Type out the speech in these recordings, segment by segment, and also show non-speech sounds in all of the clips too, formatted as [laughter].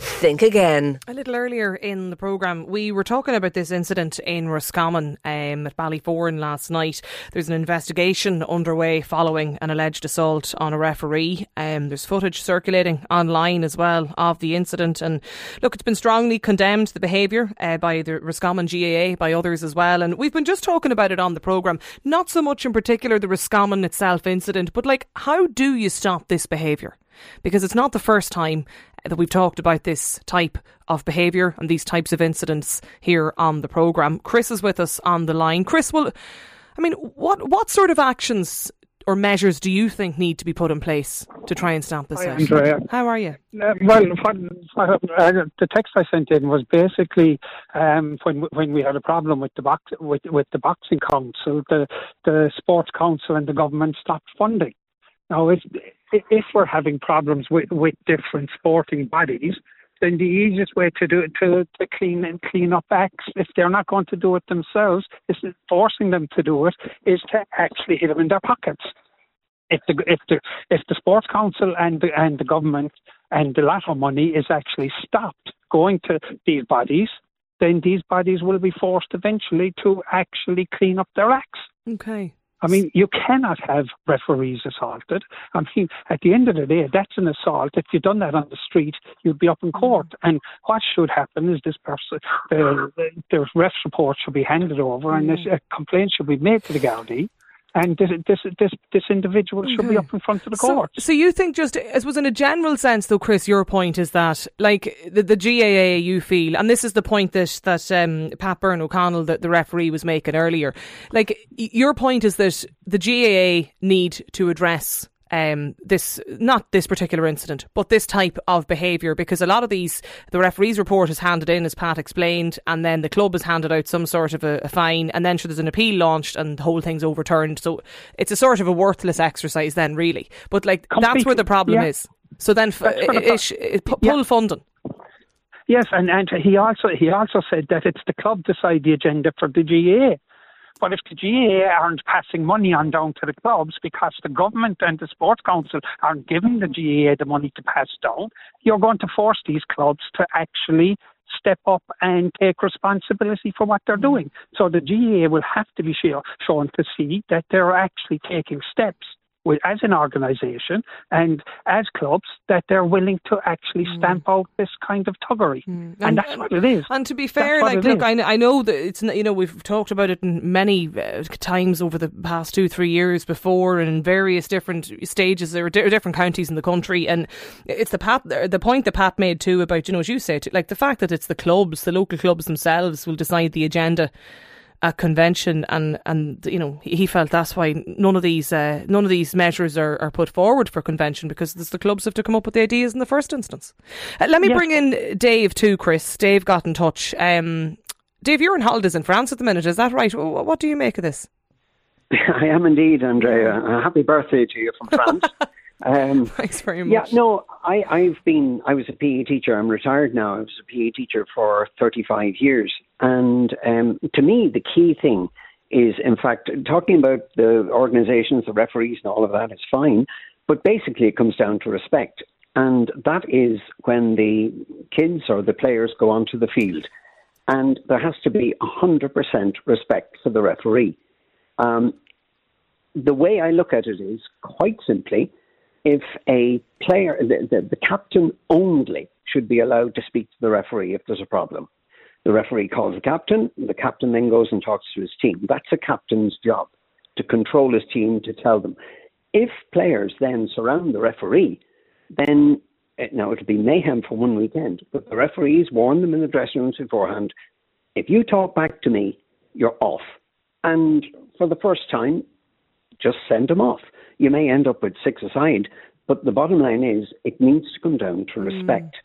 Think again. A little earlier in the programme, we were talking about this incident in Roscommon um, at Ballyforan last night. There's an investigation underway following an alleged assault on a referee. Um, there's footage circulating online as well of the incident. And look, it's been strongly condemned, the behaviour uh, by the Roscommon GAA, by others as well. And we've been just talking about it on the programme. Not so much in particular the Roscommon itself incident, but like, how do you stop this behaviour? Because it's not the first time that we've talked about this type of behaviour and these types of incidents here on the programme. Chris is with us on the line. Chris, well, I mean, what what sort of actions or measures do you think need to be put in place to try and stamp this out? Andrea. How are you? Uh, well, what, what, uh, the text I sent in was basically um, when when we had a problem with the box with with the boxing council, the the sports council and the government stopped funding. Now, if if we're having problems with with different sporting bodies, then the easiest way to do it to, to clean and clean up acts if they're not going to do it themselves is forcing them to do it is to actually hit them in their pockets. If the if the if the sports council and the and the government and the latter money is actually stopped going to these bodies, then these bodies will be forced eventually to actually clean up their acts. Okay. I mean, you cannot have referees assaulted. I mean, at the end of the day, that's an assault. If you'd done that on the street, you'd be up in mm-hmm. court. And what should happen is this person, the, the, the ref's report should be handed over and mm-hmm. this, a complaint should be made to the Gardaí. And this this this this individual should be up in front of the court. so you think just, I suppose in a general sense though, Chris, your point is that, like, the, the GAA you feel, and this is the point that, that um, Pat Byrne O'Connell, the, the referee, was making earlier, like, your point is that the GAA need to address um, this, not this particular incident, but this type of behaviour, because a lot of these, the referee's report is handed in, as Pat explained, and then the club has handed out some sort of a, a fine, and then sure, there's an appeal launched, and the whole thing's overturned. So it's a sort of a worthless exercise then, really. But like that's where the problem Yeah. is. So then, f- the i- ish- i- pu- Yeah. funding. Yes, and, and he also he also said that it's the club decide the agenda for the GAA. But if the GAA aren't passing money on down to the clubs because the government and the sports council aren't giving the GAA the money to pass down, you're going to force these clubs to actually step up and take responsibility for what they're doing. So the GAA will have to be show, shown to see that they're actually taking steps as an organisation and as clubs that they're willing to actually stamp out this kind of tuggery. And, And- that's what it is. And to be fair, like, look. I, I know that it's, you know, we've talked about it in many uh, times over the past two, three years before and in various different stages. There are di- different counties in the country. And it's the Pat, the point that Pat made too about, you know, as you said, like the fact that it's the clubs, the local clubs themselves will decide the agenda at convention and and you know he he felt that's why none of these uh, none of these measures are, are put forward for convention because it's the clubs have to come up with the ideas in the first instance. Uh, let me Yes. bring in Dave too, Chris. Dave got in touch. Um, Dave, you're on holidays in France at the minute, is that right? What do you make of this? [laughs] I am indeed, Andrea. Uh, happy birthday to you from [laughs] France. um, Thanks very much. yeah, no, I, I've been, I was a PE teacher. I'm retired now. I was a PE teacher for 35 years. And um, to me, the key thing is, in fact, talking about the organizations, the referees, and all of that is fine. But basically, it comes down to respect. And that is when the kids or the players go onto the field. And there has to be 100% respect for the referee. Um, the way I look at it is quite simply if a player, the, the, the captain only should be allowed to speak to the referee if there's a problem. The referee calls the captain, the captain then goes and talks to his team. That's a captain's job to control his team, to tell them. If players then surround the referee, then eh, now it'll be mayhem for one weekend, but the referees warn them in the dressing rooms beforehand if you talk back to me, you're off. And for the first time, just send them off. You may end up with six aside, but the bottom line is it needs to come down to respect.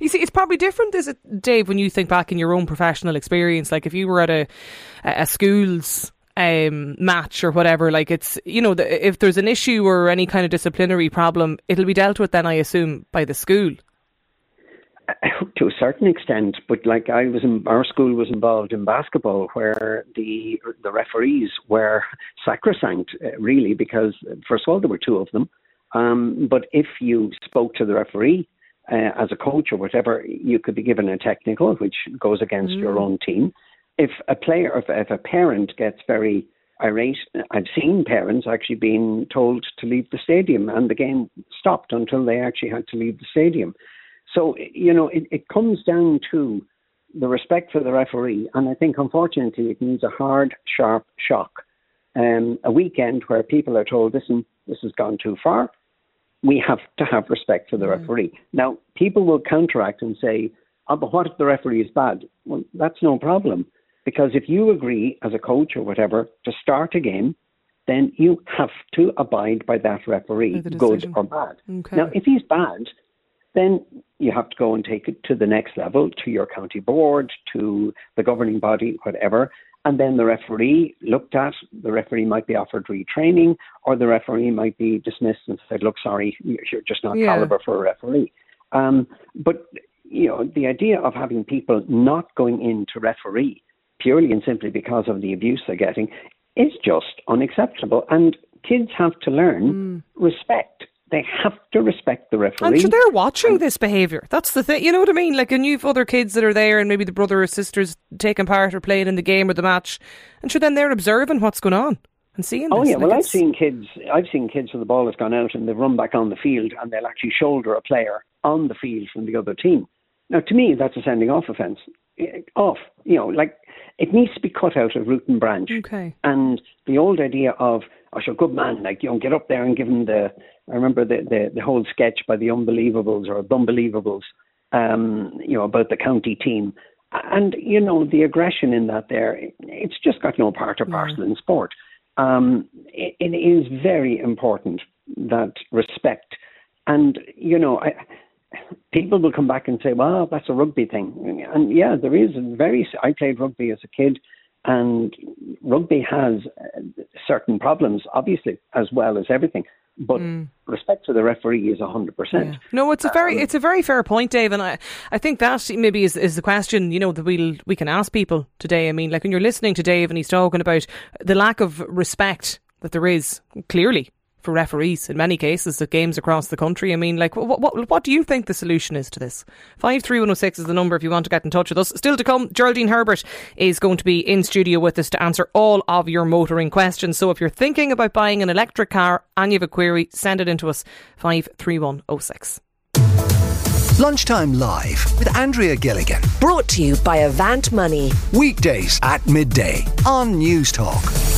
You see, it's probably different, is it, Dave, when you think back in your own professional experience? Like if you were at a a school's um, match or whatever, like it's you know, the, if there's an issue or any kind of disciplinary problem, it'll be dealt with then, I assume, by the school. [coughs] to a certain extent, but like I was in our school was involved in basketball, where the the referees were sacrosanct, uh, really, because first of all there were two of them, um, but if you spoke to the referee uh, as a coach or whatever, you could be given a technical, which goes against mm. your own team. If a player, if, if a parent gets very irate, I've seen parents actually being told to leave the stadium, and the game stopped until they actually had to leave the stadium. So, you know, it, it comes down to the respect for the referee, and I think unfortunately it needs a hard, sharp shock. Um, a weekend where people are told, listen, this has gone too far. We have to have respect for the mm. referee. Now, people will counteract and say, oh, but what if the referee is bad? Well, that's no problem. Because if you agree as a coach or whatever to start a game, then you have to abide by that referee, good or bad. Okay. Now, if he's bad, then you have to go and take it to the next level, to your county board, to the governing body, whatever. And then the referee looked at, the referee might be offered retraining, or the referee might be dismissed and said, look, sorry, you're just not yeah. caliber for a referee. Um, but, you know, the idea of having people not going in to referee purely and simply because of the abuse they're getting is just unacceptable. And kids have to learn mm. respect they have to respect the referee. And so they're watching this behaviour. That's the thing. You know what I mean? Like, and you've other kids that are there, and maybe the brother or sister's taking part or playing in the game or the match, and sure, then they're observing what's going on and seeing. Oh this. yeah, well, I've seen kids. I've seen kids where the ball has gone out and they've run back on the field, and they'll actually shoulder a player on the field from the other team. Now, to me, that's a sending off offence. Eh, off, you know, like it needs to be cut out of root and branch. Okay. And the old idea of, oh, sure, good man, like you know, get up there and give him the I remember the, the, the whole sketch by the Unbelievables or the Unbelievables, um, you know, about the county team. And, you know, the aggression in that there, it's just got no part or parcel yeah. in sport. Um, it, it is very important that respect. And, you know, I, people will come back and say, well, that's a rugby thing. And yeah, there is very, I played rugby as a kid and rugby has uh, certain problems, obviously, as well as everything. But mm. respect to the referee is hundred yeah. percent. No, it's a very um, it's a very fair point, Dave, and I, I think that maybe is, is the question you know that we'll we can ask people today. I mean, like when you're listening to Dave and he's talking about the lack of respect that there is clearly for referees in many cases at games across the country. I mean, like, what, what, what do you think the solution is to this? 53106 is the number if you want to get in touch with us. Still to come, Geraldine Herbert is going to be in studio with us to answer all of your motoring questions. So if you're thinking about buying an electric car and you have a query, send it in to us, 53106. Lunchtime Live with Andrea Gilligan. Brought to you by Avant Money. Weekdays at midday on Newstalk.